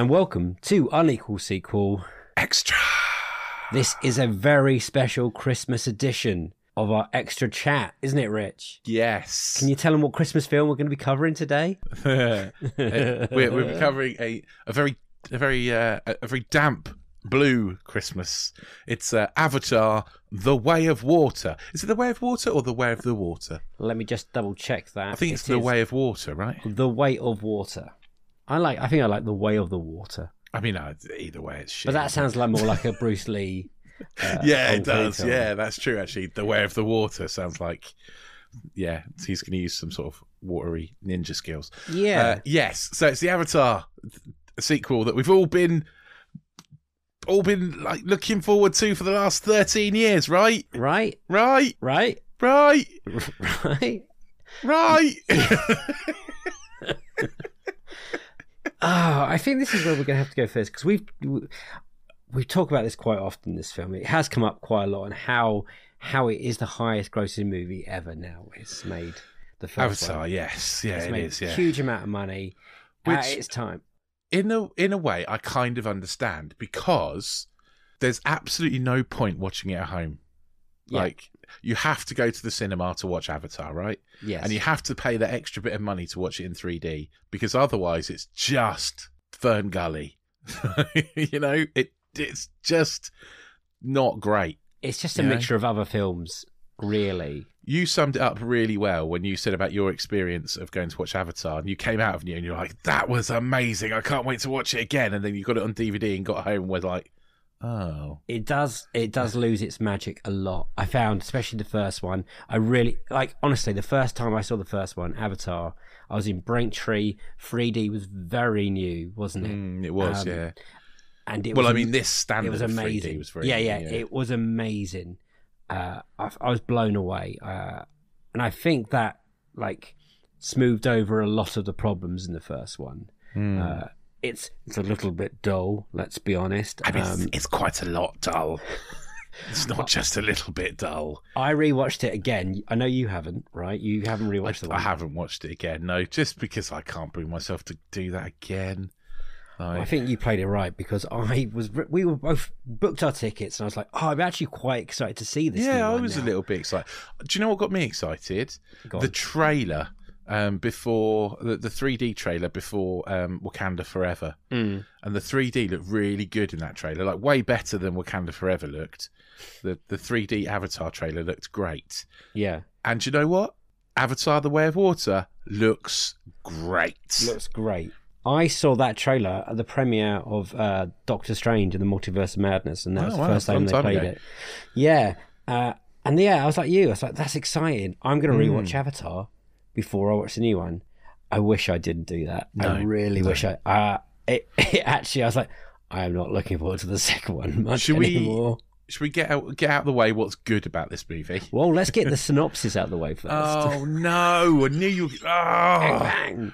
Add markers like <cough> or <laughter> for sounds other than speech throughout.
And welcome to Unequal Sequel. Extra. This is a very special Christmas edition of our extra chat, isn't it, Rich? Yes. Can you tell them what Christmas film we're going to be covering today? <laughs> we're, we're covering a, a very a very uh, a very damp blue Christmas. It's uh, Avatar: The Way of Water. Is it The Way of Water or The Way of the Water? Let me just double check that. I think it's It The Way of Water, right? The Way of Water. I like. I think I like The Way of the Water, I mean, either way, it's shit. but that sounds like more like a <laughs> Bruce Lee. Uh, <laughs> yeah, it does. film. Yeah, that's true. Actually, The Way of the Water sounds like. Yeah, he's going to use some sort of watery ninja skills. Yeah. Uh, yes. So it's the Avatar sequel that we've all been all been like looking forward to for the last 13 years, right? Right. Right. Right. Right. <laughs> Right. Right. Oh, I think this is where we're going to have to go first because we've we, we talk about this quite often. in This film it has come up quite a lot, and how how it is the highest grossing movie ever. Now it's made the first Avatar, one. yes. Yeah, it's it made is, yeah. huge amount of money at Which- its time. in a in a way I kind of understand because there's absolutely no point watching it at home. Yeah. Like you have to go to the cinema to watch Avatar, right? Yes, And you have to pay that extra bit of money to watch it in 3D because otherwise it's just Fern Gully. <laughs> you know, it it's just not great. it's just a mixture of other films, really. You summed it up really well when you said about your experience of going to watch Avatar, and you came out of it and you're like, "That was amazing! I can't wait to watch it again." And then you got it on DVD and got home and was like, "Oh, It does it does lose its magic a lot. I found, especially the first one. I really like honestly, the first time I saw the first one, Avatar, I was in Braintree. 3D was very new, wasn't it? Mm, it was, Um, yeah." And it Well, was I mean, this standard it was of 3D amazing. was very yeah, yeah, yeah. it was amazing. Uh, I, I was blown away, uh, and I think that like smoothed over a lot of the problems in the first one. Hmm. Uh, it's it's a little bit dull, let's be honest. I mean, it's, Um, it's quite a lot dull. <laughs> it's not just a little bit dull. I rewatched it again. I know you haven't, right? You haven't I, rewatched the I haven't watched it again. No, just because I can't bring myself to do that again. I think you played it right because I was. We were both booked our tickets, and I was like, "Oh, I'm actually quite excited to see this." yeah, I was a little bit excited. Do you know what got me excited? Go the on. trailer um, before the, the 3D trailer before um, Wakanda Forever, Mm. and the 3D looked really good in that trailer, like way better than Wakanda Forever looked. The the 3D Avatar trailer looked great, Yeah, and you know what? Avatar: The Way of Water looks great. looks great. I saw that trailer at the premiere of uh, Doctor Strange and the Multiverse of Madness, and that Oh, was the wow, first time they played ago. it. Yeah, uh, and yeah, I was like you. I was like, "That's exciting." I'm going to Hmm. rewatch Avatar before I watch the new one. I wish I didn't do that. I really no. wish I. Uh, it, <laughs> it actually, I was like, I am not looking forward to the <laughs> second one much Should we- anymore. Should we get out get out of the way? What's good about this movie? Well, let's get the <laughs> synopsis out of the way first. Oh no! I knew you. Oh, bang.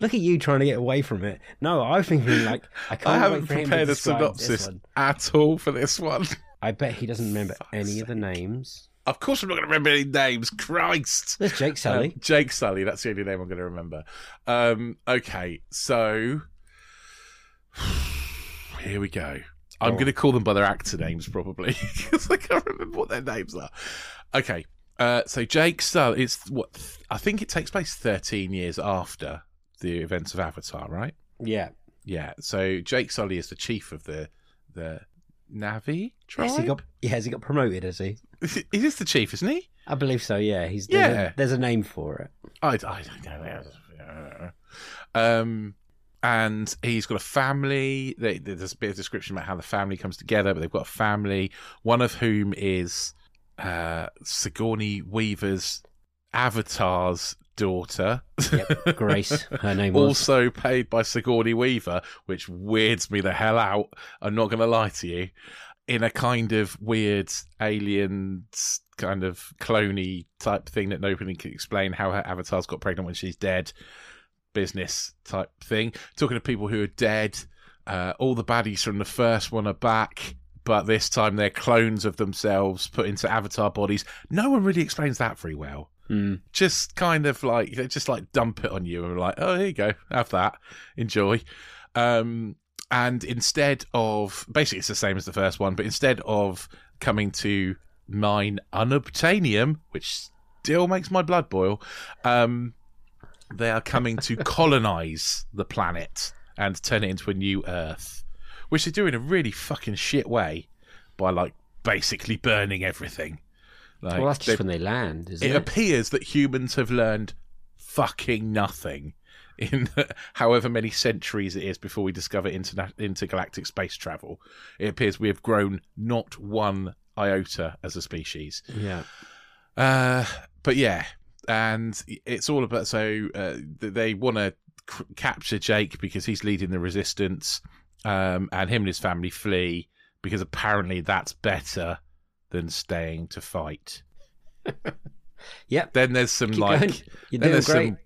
Look at you trying to get away from it. No, I was thinking like I can't I haven't for him to prepared a synopsis at all for this one. I bet he doesn't remember fuck's any of the names. Of course, I'm not going to remember any names. Christ. There's Jake Sully. Um, Jake Sully. That's the only name I'm going to remember. Um, okay, so <sighs> here we go. I'm Go going to call them by their actor names probably <laughs> because I can't remember what their names are. Okay, uh, so Jake Sully. It's what I think it takes place 13 years after the events of Avatar, right? yeah. Yeah. So Jake Sully is the chief of the the Navi tribe. Has he got? Yeah, has he got promoted? Has he? <laughs> he is the chief, isn't he? I believe so. Yeah, he's. There's Yeah. A, there's a name for it. I, I don't know. Um, and he's got a family. They, there's a bit of description about how the family comes together, but they've got a family, one of whom is uh, Sigourney Weaver's avatar's daughter. Yep, Grace. Her name <laughs> was. also paid by Sigourney Weaver, which weirds me the hell out. I'm not going to lie to you. In a kind of weird alien kind of cloney type thing that nobody can explain how her avatar's got pregnant when she's dead, business type thing. Talking to people who are dead. Uh, all the baddies from the first one are back, but this time they're clones of themselves put into avatar bodies. No one really explains that very well Hmm. just kind of like they just like dump it on you and like oh here you go have that enjoy um and instead of basically it's the same as the first one but instead of coming to mine unobtainium which still makes my blood boil um they are coming to <laughs> colonize the planet and turn it into a new earth which they do in a really fucking shit way by like basically burning everything like, well, that's just when they land, isn't it it? appears that humans have learned fucking nothing in <laughs> however many centuries it is before we discover interna- intergalactic space travel. It appears we have grown not one iota as a species. yeah. Uh, but yeah, and it's all about so uh, they want to c- capture Jake because he's leading the resistance, um, and him and his family flee because apparently that's better than staying to fight. <laughs> Yep. Then there's some Keep like going. You're then doing there's great. some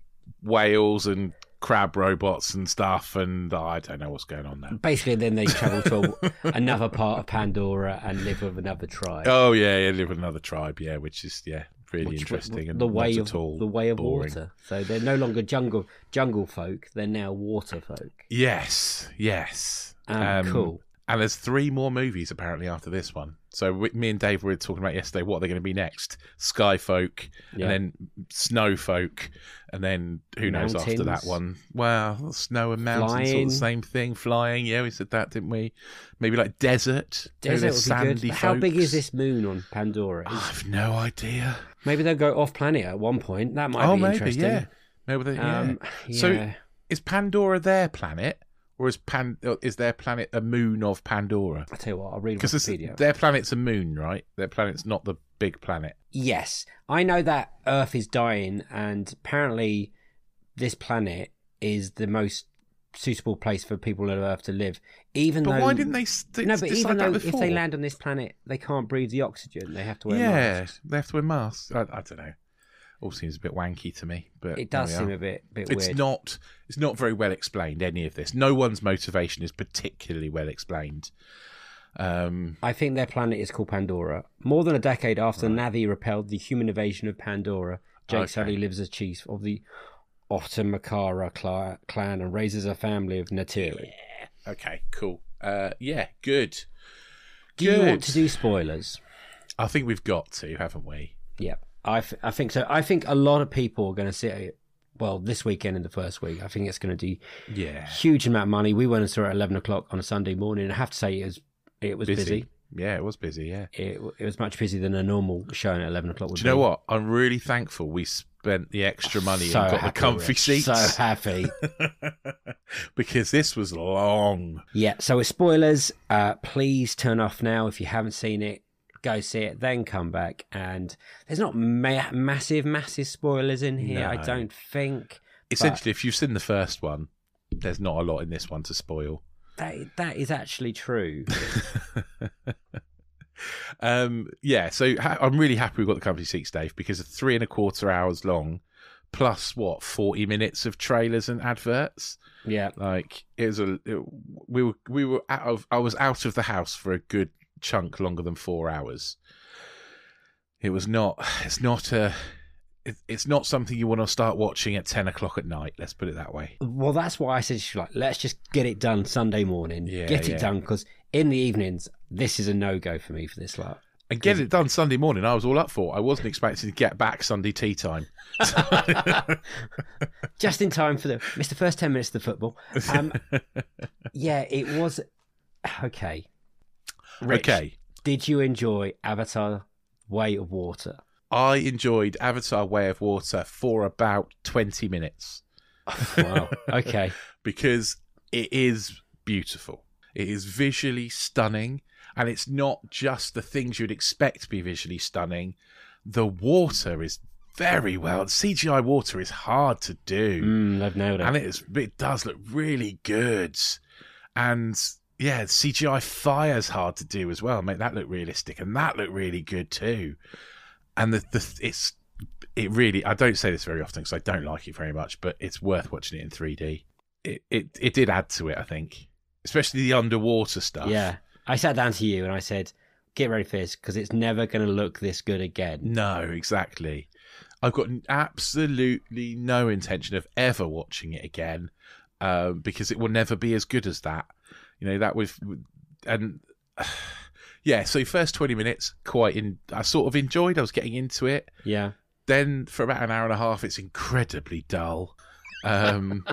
whales and crab robots and stuff, and I don't know what's going on there. Basically, then they travel to a, <laughs> another part of Pandora and live with another tribe. Oh yeah, yeah, live with another tribe, yeah, which is yeah, really Which- interesting and the way of at all the way of boring. water. So they're no longer jungle jungle folk; they're now water folk. Yes, yes. Um, cool. And there's three more movies apparently after this one. So we, me and Dave were talking about yesterday what they're going to be next: Sky Folk, Yeah. and then Snow Folk, and then who knows after that one? Well, snow and mountains, sort of the same thing. Flying, yeah, we said that, didn't we? Maybe like desert. Desert would be good. how big is this moon on Pandora? I've no idea. maybe they'll go off planet at one point. That might oh, be maybe, interesting. yeah. Maybe they, yeah. Um, So is Pandora their planet, or is Pan is their planet a moon of Pandora? I tell you what, I'll read Because their planet's a moon, right? Their planet's not the big planet. Yes, I know that Earth is dying, and apparently, this planet is the most suitable place for people on Earth to live. Even But though, why didn't they st- no, but even though if they land on this planet, they can't breathe the oxygen. They have to wear yeah, masks. they have to wear masks. I, I don't know. All seems a bit wanky to me, but It does seem are. a bit bit It's weird. not. It's not very well explained. Any of this. No one's motivation is particularly well explained. Um, I think their planet is called Pandora. More than a decade after Navi repelled the human invasion of Pandora, Jake Okay. Sully lives as chief of the Otamakara cla- clan and raises a family of Neytiri. okay, cool. Uh, yeah, good. Do you want to do spoilers? I think we've got to, haven't we? Yeah, I, th- I think so. I think a lot of people are going to sit. Well, this weekend in the first week, I think it's going to do Yeah. huge amount of money. We went and saw it at eleven o'clock on a Sunday morning. I have to say, it was it was busy. Yeah, it was busy. Yeah. It, it was much busier than a normal showing at eleven o'clock. Would Do you know be. what? I'm really thankful we spent the extra money So and got the comfy Rich. seats. So happy. <laughs> because this was long. Yeah, so with spoilers, uh, please turn off now if you haven't seen it. Go see it, then come back. And there's not ma- massive, massive spoilers in here, I don't think. Essentially, if you've seen the first one, there's not a lot in this one to spoil. That, that is actually true. <laughs> um, yeah, so ha- I'm really happy we got the company seats, Dave, because it's three and a quarter hours long, plus what, 40 minutes of trailers and adverts. yeah. Like it was a, it, we were we were out of I was out of the house for a good chunk longer than four hours. It was not. It's not a. It, it's not something you want to start watching at ten o'clock at night. Let's put it that way. Well, that's why I said, like, let's just get it done Sunday morning. Yeah, get it done because in the evenings, this is a no go for me for this lot. And get it done Sunday morning. I was all up for. I wasn't expecting to get back Sunday tea time. <laughs> Just in time for the missed the first ten minutes of the football. Um, <laughs> yeah, it was okay. Rich, Okay. Did you enjoy Avatar: Way of Water? I enjoyed Avatar: Way of Water for about twenty minutes. <laughs> Wow. Okay. <laughs> because it is beautiful. It is visually stunning, and it's not just the things you'd expect to be visually stunning. The water is very well. CGI water is hard to do, Mm, they've nailed it. and it is. It does look really good, and yeah, CGI fire's hard to do as well. Make that look realistic, and that looked really good too. And the the it's it really. I don't say this very often because I don't like it very much, but it's worth watching it in 3D. It it it did add to it, I think, especially the underwater stuff. Yeah. I sat down to you and I said, get ready for this because it's never going to look this good again. No, exactly. I've got absolutely no intention of ever watching it again um, because it will never be as good as that. You know that with and <sighs> yeah. So first twenty minutes, quite in. I sort of enjoyed. I was getting into it. Yeah. Then for about an hour and a half, it's incredibly dull. Um,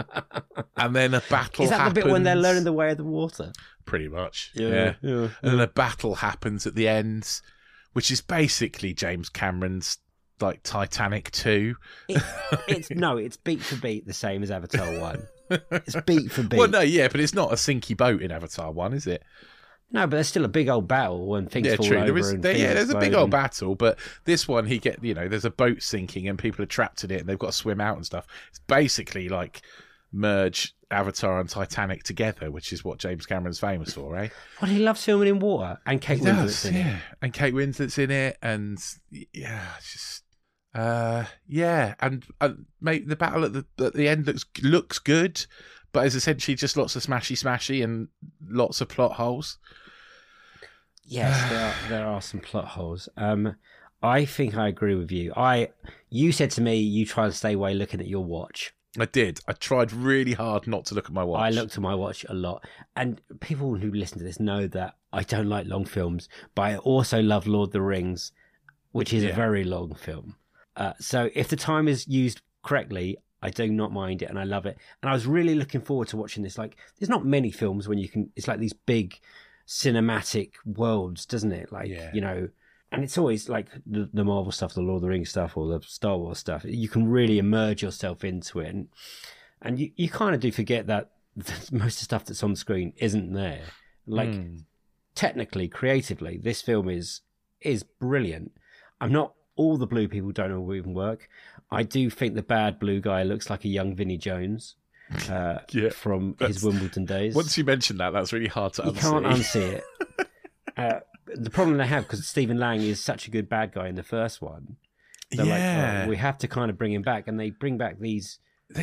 <laughs> and then a battle. Is that the bit when they're learning the way of the water? Pretty much. yeah. yeah. and then a battle happens at the end, which is basically James Cameron's like Titanic two. It, it's <laughs> no, it's beat for beat the same as Avatar One. It's beat for beat. Well, no, yeah, but it's not a sinky boat in Avatar one, is it? No, but there's still a big old battle when things Yeah, fall true. over. There is, and there, yeah, there's a big old and- battle, but this one he get you know there's a boat sinking and people are trapped in it and they've got to swim out and stuff. It's basically like merge Avatar and Titanic together, which is what James Cameron's famous for, eh? Well, he loves filming in water, and Kate He Winslet's does, in it. yeah. And Kate Winslet's in it, and yeah, just uh, yeah, and uh, mate, the battle at the at the end looks looks good, but is essentially just lots of smashy smashy and lots of plot holes. Yes, <sighs> there are, there are some plot holes. Um, I think I agree with you. I, you said to me you try to stay away looking at your watch. I did. I tried really hard not to look at my watch. I looked at my watch a lot, and people who listen to this know that I don't like long films, but I also love Lord of the Rings, which is Yeah. a very long film. Uh, so if the time is used correctly, I do not mind it, and I love it. And I was really looking forward to watching this. Like, there's not many films when you can. It's like these big cinematic worlds, doesn't it? Like, Yeah. you know. And it's always like the, the Marvel stuff, the Lord of the Rings stuff, or the Star Wars stuff. You can really immerse yourself into it, and and you, you kind of do forget that <laughs> most of the stuff that's on screen isn't there. Like Hmm. technically, creatively, this film is is brilliant. I'm not all the blue people don't know even work. I do think the bad blue guy looks like a young Vinnie Jones uh, <laughs> Yeah, from his Wimbledon days. Once you mention that, that's really hard to you unsee. can't unsee it. <laughs> uh, the problem they have because Stephen Lang is such a good bad guy in the first one. They're yeah, like, oh, we have to kind of bring him back, and they bring back these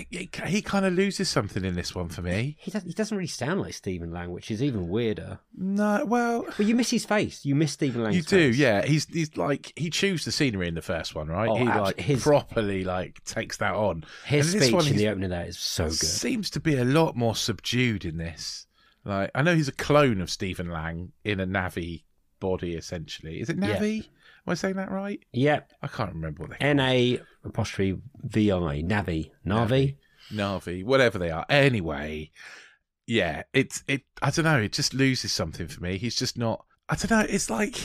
he, he kind of loses something in this one for me. He, does, he doesn't really sound like Stephen Lang, which is even weirder. No, well, Well, you miss his face. You miss Stephen Lang's you do, face. yeah. He's he's like he chews the scenery in the first one, right? Oh, he like his- properly like takes that on. His And speech one, in the opening that is so good. seems to be a lot more subdued in this. Like I know he's a clone of Stephen Lang in a Navi body, essentially. Is it Yeah. Am I saying that right? Yep. I can't remember what they N A apostrophe V I Navi Navi. Navi, whatever they are. Anyway, yeah, it's it. I don't know. It just loses something for me. He's just not. I don't know. It's like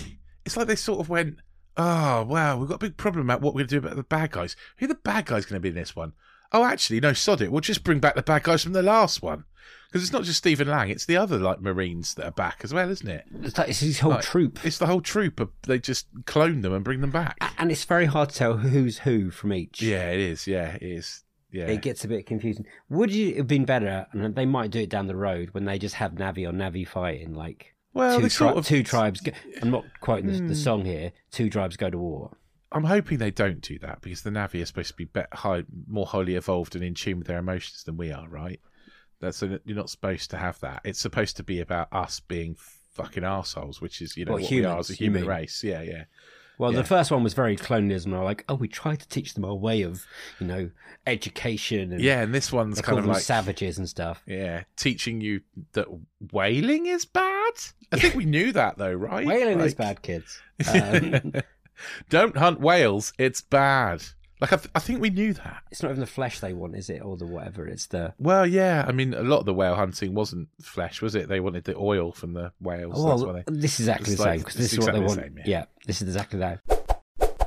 it's like they sort of went. Oh wow, we've got a big problem about what we're going to do about the bad guys. Who are the bad guys going to be in this one? Oh, actually, no, sod it. We'll just bring back the bad guys from the last one because it's not just Stephen Lang; it's the other like Marines that are back as well, isn't it? It's, like, it's his whole Like, troop, It's the whole troop. Of, they just clone them and bring them back. and it's very hard to tell who's who from each. Yeah, it is. Yeah, it is. Yeah, It gets a bit confusing. Would you have been better? And they might do it down the road when they just have Navi or Navi fighting, like well, two, tri- sort of two tribes. Go- I'm not quoting the, Hmm. the song here. Two tribes go to war. I'm hoping they don't do that because the Navi are supposed to be, bet high, more highly evolved and in tune with their emotions than we are, right? That's a, you're not supposed to have that. It's supposed to be about us being fucking assholes, which is you know What, what, we are as a human race. Yeah, yeah. Well, Yeah. the first one was very colonialism. Like, oh, we tried to teach them our way of, you know, education. And Yeah, and this one's kind of like savages and stuff. yeah, teaching you that whaling is bad. I think we knew that though, right? Whaling is bad, kids. <laughs> Um, Don't hunt whales; it's bad. Like I, th- I think we knew that. it's not even the flesh they want, is it, or the whatever? It's the Well, yeah. I mean, a lot of the whale hunting wasn't flesh, was it? They wanted the oil from the whales. Oh, That's well, they. this is exactly the like- same because this is what they exactly want. the same, yeah. yeah. this is exactly that.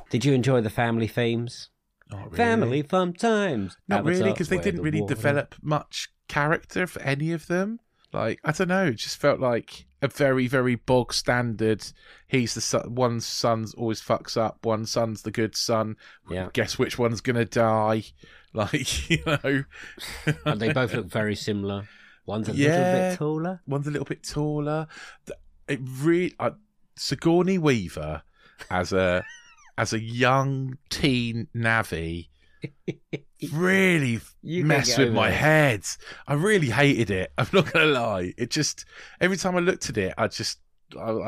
Did you enjoy the family themes? Not really. Family fun times. Not really, because they didn't the really water- develop much character for any of them. Like I don't know, it just felt like a very, very bog standard. He's the son, one son's always fucks up. One son's the good son. Yeah. Guess which one's gonna die? <laughs> Like you know, And they both look very similar. One's a little bit taller. one's a little bit taller. It really, uh, Sigourney Weaver as a as a young teen Navi really <laughs> You messed with my it. head. I really hated it. <laughs> I'm not gonna lie. It just every time I looked at it, I just I was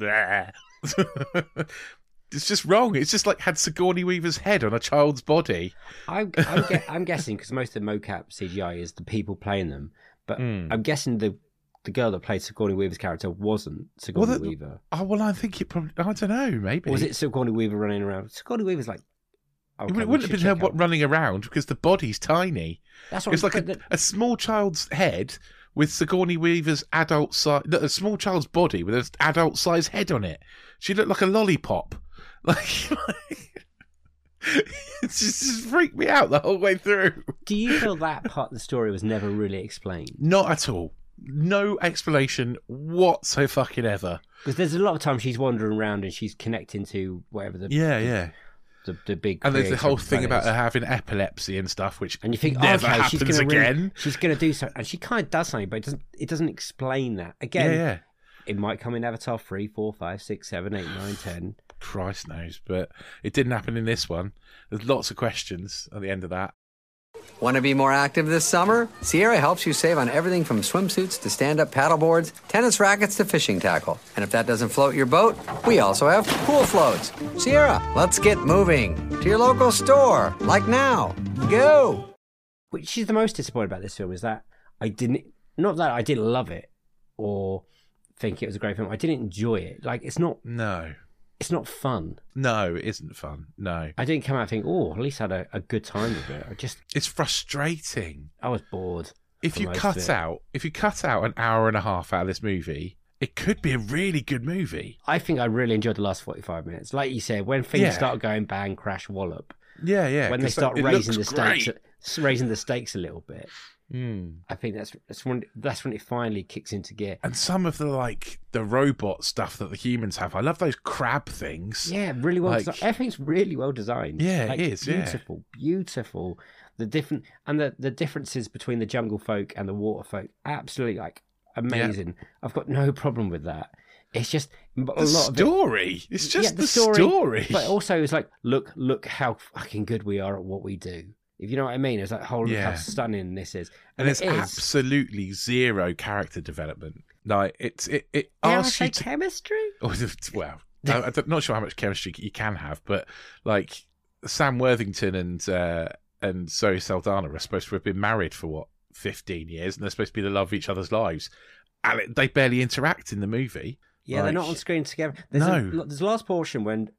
like, <laughs> it's just wrong. It's just like had Sigourney Weaver's head on a child's body. I'm, I'm, I'm guessing because most of the mocap CGI is the people playing them, but Mm. I'm guessing the the girl that played Sigourney Weaver's character wasn't Sigourney Well, that- Weaver. Oh well, I think it probably. I don't know. Maybe was it Sigourney Weaver running around? Sigourney Weaver's like. It wouldn't have been her what, out- running around because the body's tiny. That's what It's like a, a small child's head with Sigourney Weaver's adult size, a small child's body with an adult size head on it. She looked like a lollipop. <laughs> Like, it just, <laughs> just freaked me out the whole way through. Do you feel that part of the story was never really explained? Not at all. No explanation whatsoever. Fucking ever. Because there's a lot of times she's wandering around and she's connecting to whatever the Yeah, yeah. The, the big. And there's the whole thing about her having epilepsy and stuff, which And you think, never okay, happens she's gonna really- again. she's going to do something, and she kind of does something, but it doesn't. It doesn't explain that. Again, yeah, yeah. it might come in Avatar three, four, five, six, seven, eight, nine, <sighs> ten. Christ knows, but it didn't happen in this one. There's lots of questions at the end of that. Want to be more active this summer? Sierra helps you save on everything from swimsuits to stand up paddleboards, tennis rackets to fishing tackle. And if that doesn't float your boat, we also have pool floats. Sierra, let's get moving to your local store, like now. Go! Which is the most disappointed about this film is that I didn't. Not that I didn't love it or think it was a great film. I didn't enjoy it. Like it's not. No, It's not fun. no, it isn't fun. No, I didn't come out and think, oh, at least I had a, a good time with it. I just, it's frustrating. I was bored. If you cut out, if you cut out an hour and a half out of this movie, it could be a really good movie. I think I really enjoyed the last forty-five minutes. Like you said, when things Yeah. start going bang, crash, wallop. Yeah, yeah. when they 'cause start it raising the looks stakes, great. s- raising the stakes a little bit. Mm. I think that's that's when that's when it finally kicks into gear. And some of the like the robot stuff that the humans have, I love those crab things. Yeah, really well Like- designed. Everything's really well designed. Yeah, it like, is, yeah. Beautiful, beautiful. The different and the the differences between the jungle folk and the water folk, absolutely like amazing. I've got no problem with that. It's just a The lot of it, story. It's just yeah, the, story. But also, it's like, look, look how fucking good we are at what we do. If you know what I mean, it's like, holy, Yeah. how stunning this is, and it it's is. absolutely zero character development. Like it's it it Dare asks you to chemistry. <laughs> Well, I'm not sure how much chemistry you can have, but like Sam Worthington and uh, and Zoe Saldana are supposed to have been married for what 15 years, and they're supposed to be the love of each other's lives, and it, they barely interact in the movie. Yeah, they're not on screen together. There's No. a, there's last portion when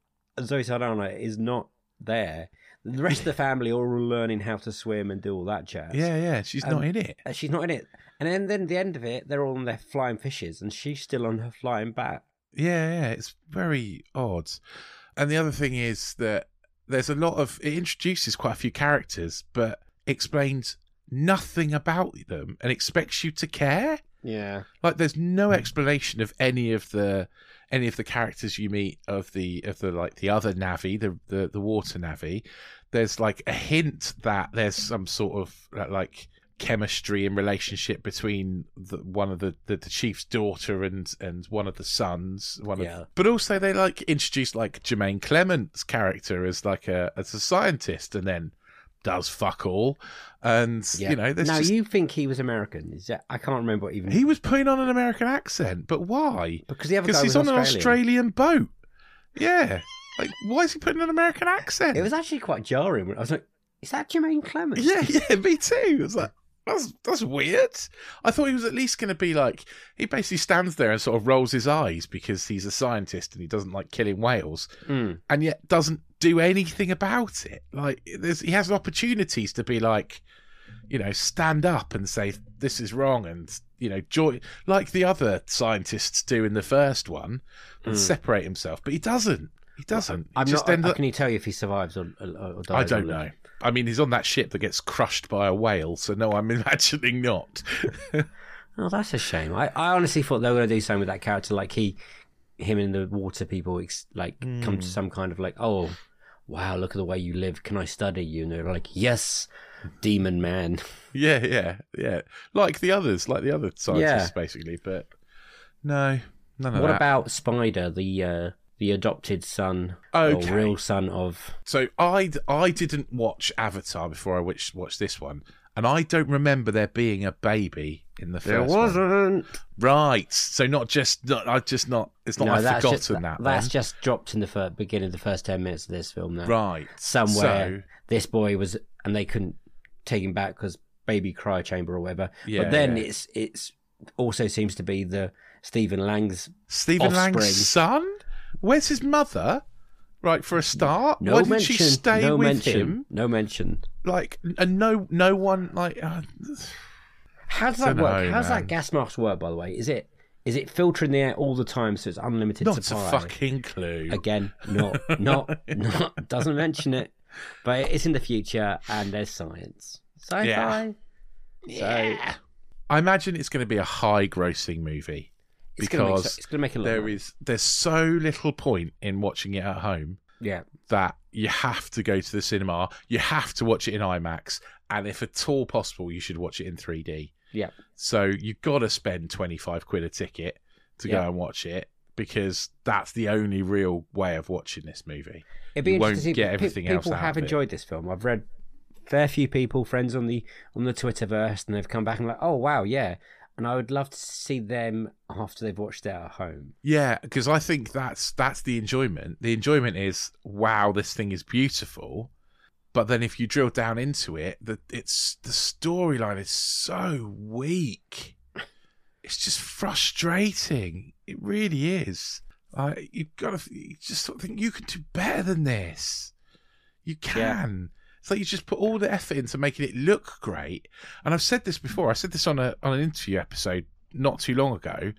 Zoe Saldana is not there. The rest of the family are all learning how to swim and do all that jazz. Yeah, yeah, she's Um, not in it. Uh, she's not in it. And then, then the end of it, they're all on their flying fishes, and she's still on her flying bat. Yeah, yeah, it's very odd. And the other thing is that there's a lot of it introduces quite a few characters, but explains nothing about them and expects you to care. Yeah. Like there's no explanation of any of the any of the characters you meet of the of the like the other Navi, the the, the water Navi. There's like a hint that there's some sort of uh, like chemistry and relationship between the, one of the, the, the chief's daughter and and one of the sons. One Yeah. of, but also they like introduce like Jemaine Clement's character as like a as a scientist, and then does fuck all, and Yeah. you know, there's now just, you think he was American? Is that I can't remember what even he was putting on an American accent, but why? because the other guy he's on an Australian. Australian boat. Yeah, like why is he putting an American accent? It was actually quite jarring. I was like, "Is that Jemaine Clement?" Yeah, yeah, me too. It was like that's that's weird. I thought he was at least going to be like he basically stands there and sort of rolls his eyes because he's a scientist and he doesn't like killing whales, Mm. and yet doesn't do anything about it. Like there's he has opportunities to be like, you know, stand up and say this is wrong and you know joy like the other scientists do in the first one and separate himself, but he doesn't. He doesn't. I'm just not. up- can you tell you if he survives or, or, or dies? I don't know. I mean, he's on that ship that gets crushed by a whale, so no, I'm <laughs> imagining not. Oh, that's a shame. I, I honestly thought they were going to do something with that character, like he, him and the water people, ex- like come Hmm. to some kind of like, oh, wow, look at the way you live. Can I study you? And they're like, yes, demon man. <laughs> yeah, yeah, yeah. Like the others, like the other scientists, Yeah. basically. But no, none of what that. about Spider, the uh, the adopted son Okay. or real son of? So I I didn't watch Avatar before I watched watched this one, and I don't remember there being a baby in the first one. wasn't. Right. So not just not I just not. It's not I've that's forgotten just, that. That's just dropped in the fir- beginning of the first ten minutes of this film. Now, right. somewhere So this boy was, and they couldn't take him back because baby cry chamber or whatever. Yeah, but then yeah. it's it's also seems to be the Stephen Lang's Stephen offspring. Lang's son? Where's his mother? Right, for a start, no why did mention. she stay no with mention. him? No mention. Like, and no, no one like. Uh, How does that work? How does man. that gas mask work? By the way, is it is it filtering the air all the time so it's unlimited not a fucking clue. Again, not <laughs> not not doesn't mention it, but it's in the future and there's science. Sci-fi. Yeah. Yeah. I imagine it's going to be a high-grossing movie It's gonna because so- it's gonna make a lot. there of is there's so little point in watching it at home yeah. that you have to go to the cinema, you have to watch it in IMAX, and if at all possible, you should watch it in 3D. Yeah. So you've got to spend 25 quid a ticket to Yeah. go and watch it because that's the only real way of watching this movie. It'd be You interesting to see. everything people else out have enjoyed this film. I've read fair few people, friends on the on the Twitterverse, and they've come back and like, oh wow, yeah. And I would love to see them after they've watched it at home. Yeah, because I think that's that's the enjoyment. The enjoyment is wow, this thing is beautiful. But then if you drill down into it, the it's the storyline is so weak. It's just frustrating. It really is. Like you've got to you just sort of think you can do better than this. You can. It's like you just put all the effort into making it look great. And I've said this before. I said this on a on an interview episode not too long ago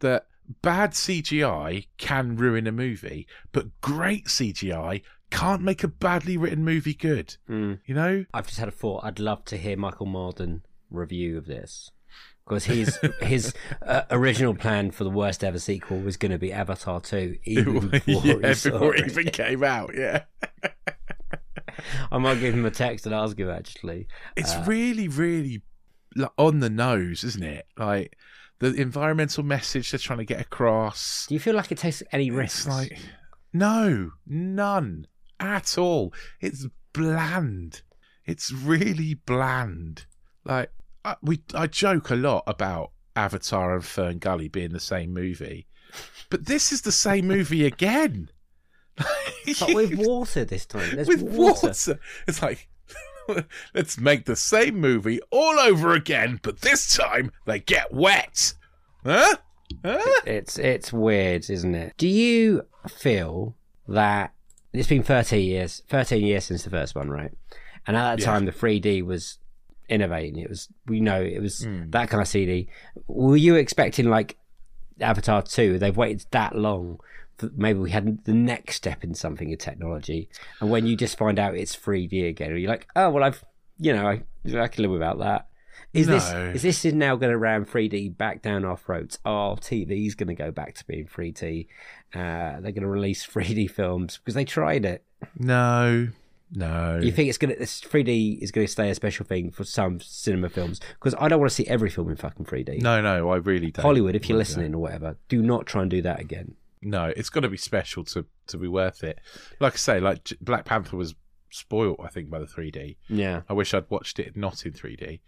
that bad CGI can ruin a movie, but great CGI can't make a badly written movie good. Mm. You know? I've just had a thought. I'd love to hear Michael Marden review of this because his <laughs> his uh, original plan for the worst ever sequel was going to be Avatar two, <laughs> even before, yeah, before it it. even came out. Yeah, <laughs> <laughs> I might give him a text and ask him actually. it's Uh, really, really like, on the nose, isn't it? Like the environmental message they're trying to get across. Do you feel like it takes any risks? Like no, none at all. It's bland. It's really bland. Like I, we, I joke a lot about Avatar and Fern Gully being the same movie, but this is the same movie again. But <laughs> with water this time. There's with water. water. It's like <laughs> let's make the same movie all over again, but this time they get wet. Huh? Huh? It's it's weird, isn't it? Do you feel that it's been 13 years, 13 years since the first one, right? And at that Yeah. time, the 3D was innovating. It was, we know, it was Hmm. that kind of CD. Were you expecting like Avatar 2? They've waited that long. That Maybe we had the next step in something in technology, and when you just find out it's 3D again, you're like, "Oh well, I've, you know, I, I can live without that." Is this is this is now going to ram 3D back down our throats? Oh, TV's going to go back to being 3D. Uh, they're going to release <laughs> 3D films because they tried it. No, no. You think it's going to this 3D is going to stay a special thing for some cinema films? Because I don't want to see every film in fucking 3D. no, no, I really don't. Hollywood, if you're listening or whatever, do not try and do that again. No, it's got to be special to to be worth it. Like I say, like Black Panther was spoilt. I think by the 3D. Yeah. I wish I'd watched it not in 3D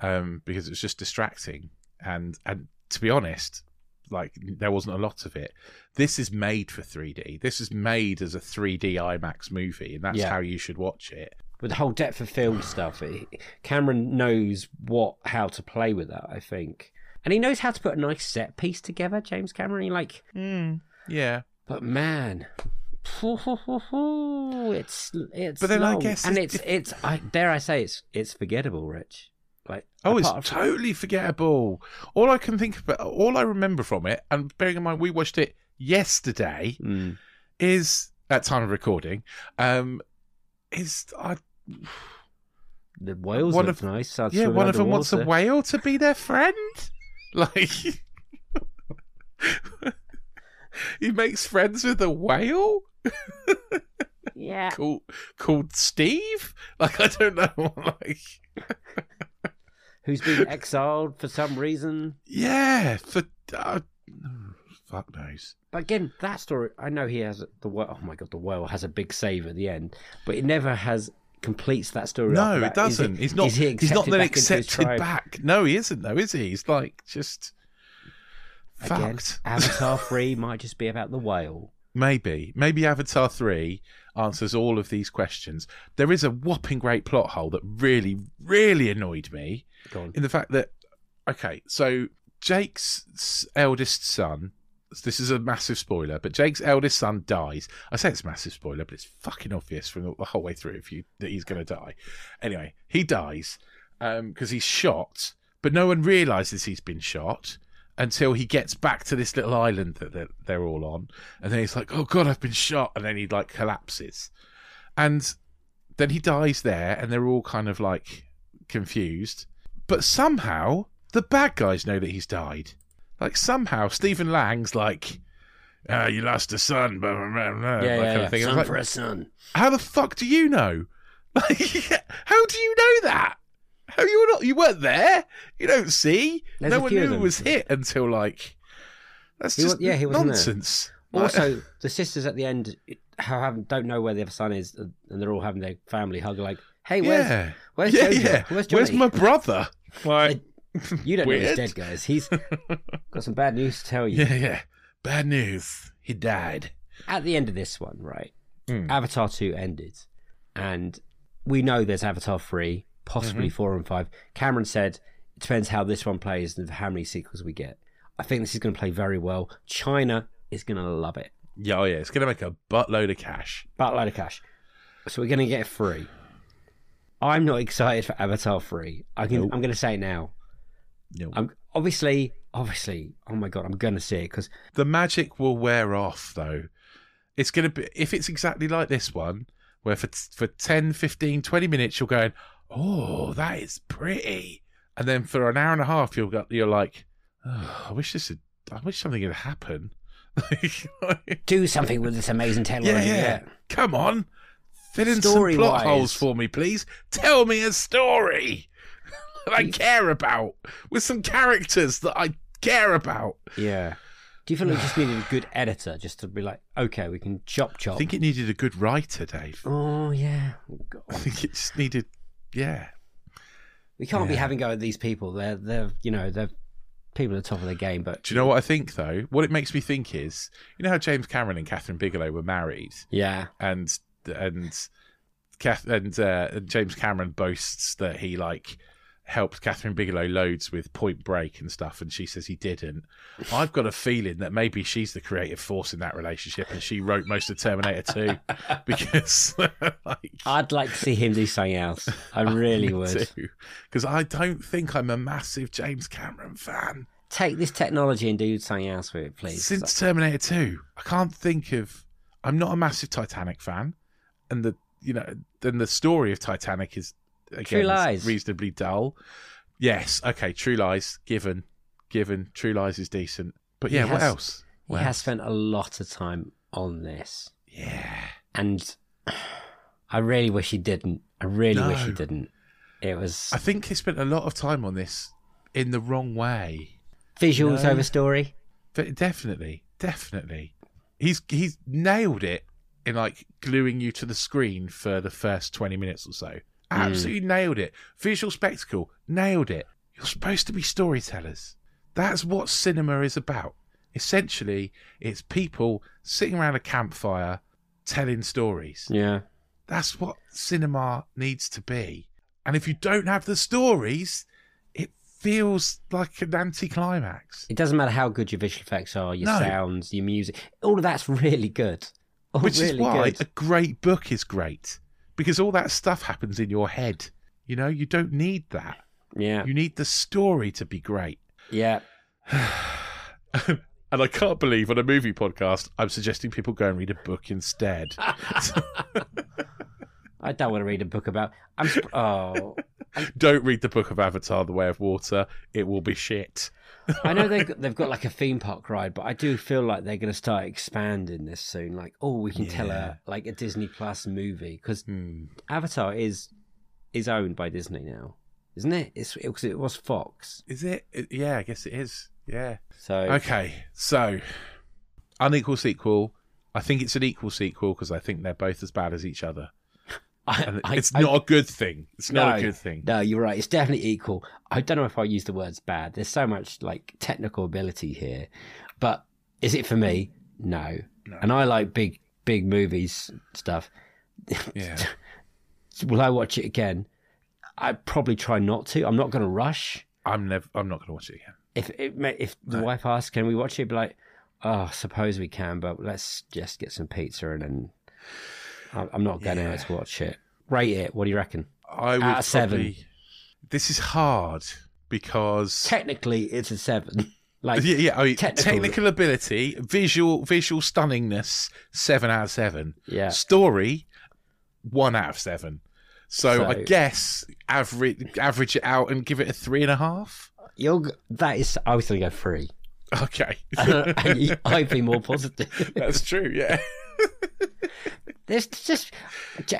um, because it was just distracting. And and to be honest, like there wasn't a lot of it. This is made for 3D. This is made as a 3D IMAX movie, and that's Yeah. how you should watch it. With the whole depth of field stuff, it, Cameron knows what how to play with that. I think, and he knows how to put a nice set piece together. James Cameron, he like, Yeah. but man. It's it's But then I long. guess and if- it's it's I dare I say it's it's forgettable, Rich. Like Oh, it's from- totally forgettable. All I can think about, all I remember from it, and bearing in mind we watched it yesterday, Mm. is at time of recording, um, is I the whales One of- nice. I'd yeah, one of them wants a whale to be their friend. <laughs> Like <laughs> <laughs> he makes friends with a whale Yeah, called called Steve. Like I don't know. <laughs> Like who's been exiled for some reason. yeah, for uh, fuck knows. But again, that story, I know he has the whale. Oh my god, the whale has a big save at the end, but it never has completes that story. No, it about- doesn't. he- he's not. is he he's not accepted then back accepted back. No, he isn't. though, is he? He's like just Again, fucked. Avatar three might just be about the whale. Maybe, maybe Avatar three answers all of these questions. There is a whopping great plot hole that really, really annoyed me in the fact that okay, so Jake's eldest son. This is a massive spoiler, but Jake's eldest son dies. I say it's a massive spoiler, but it's fucking obvious from the, whole way through if you that he's going to die. Anyway, he dies um, because he's shot, but no one realizes he's been shot until he gets back to this little island that they're, they're all on, and then he's like, "Oh God, I've been shot," and then he like collapses, and then he dies there, and they're all kind of like confused. But somehow the bad guys know that he's died. Like somehow Stephen Lang's like, uh, "You lost a son," blah, blah, blah, blah, Yeah, yeah, yeah. Son was for a son. how the fuck do you know? <laughs> Like, how do you know that? How you were not? You weren't there. You don't see. There's no one knew them. was hit until like. That's He just wa- yeah, he there. nonsense. Like- Also, <laughs> the sisters at the end have, don't know where the other son is, and they're all having their family hug. Like, hey, where's yeah, where's yeah, yeah. Where's Where's my brother? <laughs> Like, You don't know he's dead, guys. He's <laughs> got some bad news to tell you. yeah, yeah. Bad news. He died. At the end of this one, right? Hmm. Avatar 2 ended. And we know there's Avatar 3, possibly Mm-hmm. 4 and 5. Cameron said it depends how this one plays and how many sequels we get. I think this is going to play very well. China is going to love it. Yeah, oh yeah. It's gonna make a buttload of cash. Buttload of cash. So we're going to get it free. I'm not excited for Avatar 3. I can, Nope. I'm going to say it now. No. I'm obviously, obviously, oh my God, I'm going to see it because The magic will wear off though. It's going to be if it's exactly like this one where for for 10, 15, 20 minutes you're going, "Oh, that is pretty." And then for an hour and a half you'll go, you're like, oh, "I wish this had I wish something had happened." <laughs> do something with this amazing technology. yeah, yeah. Come on. Fill in some Story-wise. plot holes for me, please. Tell me a story <laughs> that I care about with some characters that I care about. Yeah. Do you feel like just needed a good editor just to be like, okay, we can chop chop? I think it needed a good writer, Dave. oh yeah. God. <laughs> I think it just needed, yeah. We can't be having go at these people. They're they're you know they're people at the top of their game. But Do you know what I think though? What it makes me think is, you know how James Cameron and Kathryn Bigelow were married, Yeah. and and Kath and, uh, and James Cameron boasts that he like helped Kathryn Bigelow loads with Point Break and stuff, and she says he didn't. I've got a feeling that maybe she's the creative force in that relationship, and she wrote most of Terminator Two <laughs> because <laughs> like. I'd like to see him do something else. I <laughs> really would. Because I don't think I'm a massive James Cameron fan. Take this technology and do something else with it, please. Since Terminator 2, I can't think of. I'm not a massive Titanic fan, and the you know then the story of Titanic is again True Lies. reasonably dull. Yes, okay, True Lies, given, given, True Lies is decent, but yeah, what else? he What has spent a lot of time on this, Yeah, and <sighs> I really wish he didn't. I really wish he didn't. It was I think he spent a lot of time on this in the wrong way. visuals No. over story. But definitely, definitely, he's he's nailed it in like gluing you to the screen for the first 20 minutes or so. Mm. Absolutely nailed it. Visual spectacle, nailed it. You're supposed to be storytellers. That's what cinema is about. Essentially, it's people sitting around a campfire telling stories. Yeah. That's what cinema needs to be. And if you don't have the stories, it feels like an anticlimax. It doesn't matter how good your visual effects are, your No. sounds, your music. All of that's <laughs> really good. All Which really is why good. a great book is great. Because all that stuff happens in your head. You know, you don't need that. Yeah. You need the story to be great. Yeah. <sighs> and I can't believe on a movie podcast, I'm suggesting people go and read a book instead. <laughs> I don't want to read a book about. I'm. sp- Oh, <laughs> don't read the book of Avatar: The Way of Water. It will be shit. I know they've got, they've got like a theme park ride, but I do feel like they're going to start expanding this soon. Like, oh, we can tell a like a Disney Plus movie because Hmm. Avatar is is owned by Disney now, isn't it? It's it, it was Fox. Is it? It- Yeah, I guess it is. Yeah. So Okay, so unequal sequel. I think it's an equal sequel because I think they're both as bad as each other. I, it's I- not a good thing. It's not a good thing. No, you're right. It's definitely equal. I don't know if I use the words bad. There's so much like technical ability here, but is it for me? No. And I like big, big movies stuff. Yeah. <laughs> Will I watch it again? I'd probably try not to. I'm not going to rush. I'm never. I'm not going to watch it again. If it, if the wife asks, "Can we watch it?" Be like, "Oh, I suppose we can, but let's just get some pizza and then." I'm not going Yeah. out to watch it. Rate it. What do you reckon? I would of seven. probably- This is hard because Technically, it's a seven. <laughs> Like, yeah, yeah. I mean, technical- technical ability, visual, visual stunningness, seven out of seven. Yeah. Story, one out of seven. So, I guess average average it out and give it a three and a half. You're that is. I was going to go three. Okay, <laughs> I'd be more positive. <laughs> that's true. Yeah. There's just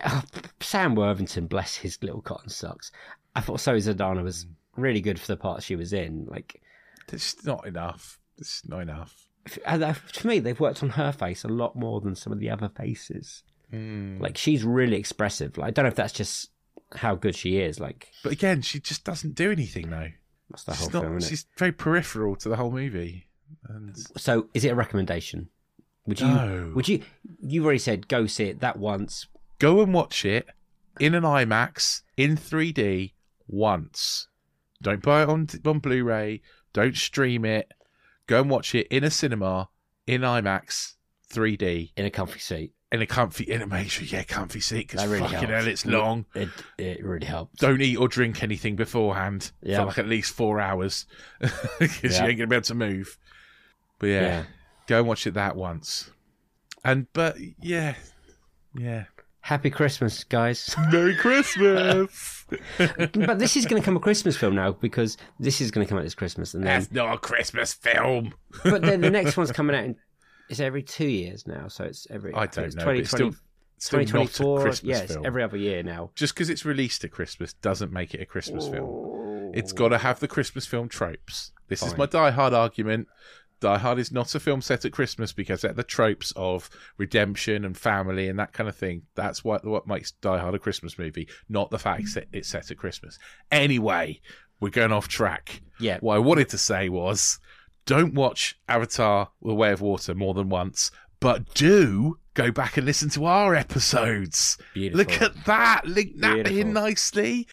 oh, Sam Worthington, bless his little cotton socks. I thought Zoe Saldana was really good for the part she was in. Like It's not enough. It's not enough. f- and, uh, for me, they've worked on her face a lot more than some of the other faces. Hmm. Like she's really expressive. Like I don't know if that's just how good she is. Like But again, she just doesn't do anything though. that's the whole She's film. not. It? She's very peripheral to the whole movie. And So, is it a recommendation? Would you? No. Would you? You've already said go see it that once. go and watch it in an IMAX in 3D once. Don't buy it on on Blu-ray. Don't stream it. Go and watch it in a cinema in IMAX 3D in a comfy seat. in a comfy in a sure yeah comfy seat because really fucking helps. hell it's long. It it really helps. Don't eat or drink anything beforehand Yeah. for like at least four hours <laughs> because Yeah. you ain't gonna be able to move. But yeah, Yeah. Go and watch it that once. And but yeah, yeah. Happy Christmas, guys. <laughs> Merry Christmas. <laughs> but this is going to come a Christmas film now because this is going to come out this Christmas, and then That's not a Christmas film. <laughs> but then the next one's coming out. In, it's every two years now, so it's every. I don't it's know. it's 2020, still, not a 2024. Christmas Yeah, it's film. every other year now. Just because it's released at Christmas doesn't make it a Christmas film. It's oh. got to have the Christmas film tropes. This is my Die Hard argument. Die Hard is not a film set at Christmas because at the tropes of redemption and family and that kind of thing. That's what what makes Die Hard a Christmas movie, not the fact set, it's set at Christmas. Anyway, we're going off track. Yeah. What I wanted to say was, don't watch Avatar: The Way of Water more than once, but do go back and listen to our episodes. Beautiful. Look at that. Link that Beautiful. in nicely.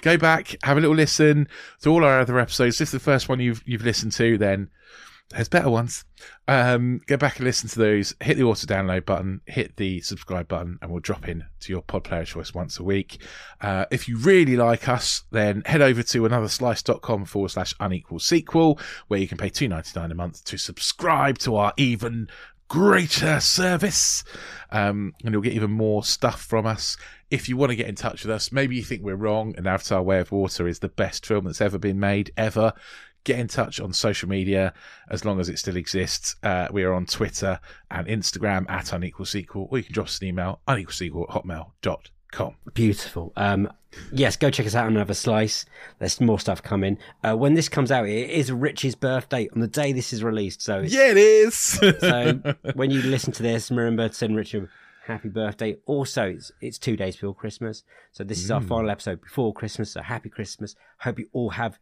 Go back, have a little listen to all our other episodes. If the first one you've you've listened to, then there's better ones. Um, go back and listen to those. Hit the auto download button, hit the subscribe button, and we'll drop in to your pod player choice once a week. Uh, if you really like us, then head over to anotherslice.com forward slash unequal sequel, where you can pay two ninety nine a month to subscribe to our even greater service. Um, and you'll get even more stuff from us. If you want to get in touch with us, maybe you think we're wrong and Avatar Way of Water is the best film that's ever been made, ever. Get in touch on social media as long as it still exists. Uh, we are on Twitter and Instagram at unequal sequel, or you can drop us an email unequal sequel at hotmail.com Com. Beautiful. Um, yes, go check us out on Another Slice. There's more stuff coming. Uh, when this comes out, it is Rich's birthday on the day this is released. So, it's, Yeah, it is. <laughs> so <laughs> when you listen to this, remember to send Richard happy birthday. Also, it's, it's two days before Christmas. So this is our final episode before Christmas. So happy Christmas. Hope you all have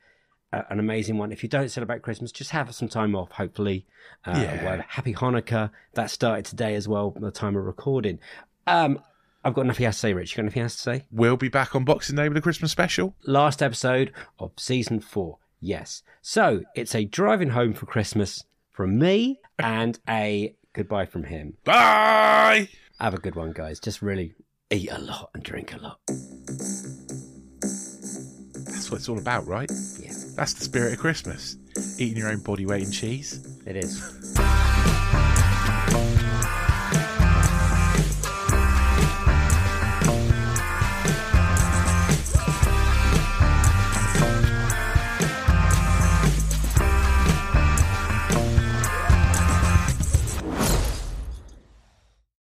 a, an amazing one. If you don't celebrate Christmas, just have some time off, hopefully. Uh, Yeah. well, happy Hanukkah. That started today as well, by the time of recording. Um, I've got nothing else to say, Rich. You got anything else to say? we'll be back on Boxing Day with a Christmas special. last episode of season four. Yes. So it's a driving home for Christmas from me and a goodbye from him. Bye. Have a good one, guys. Just really eat a lot and drink a lot. That's what it's all about, right? Yeah, That's the spirit of Christmas. Eating your own body weight in cheese. it is.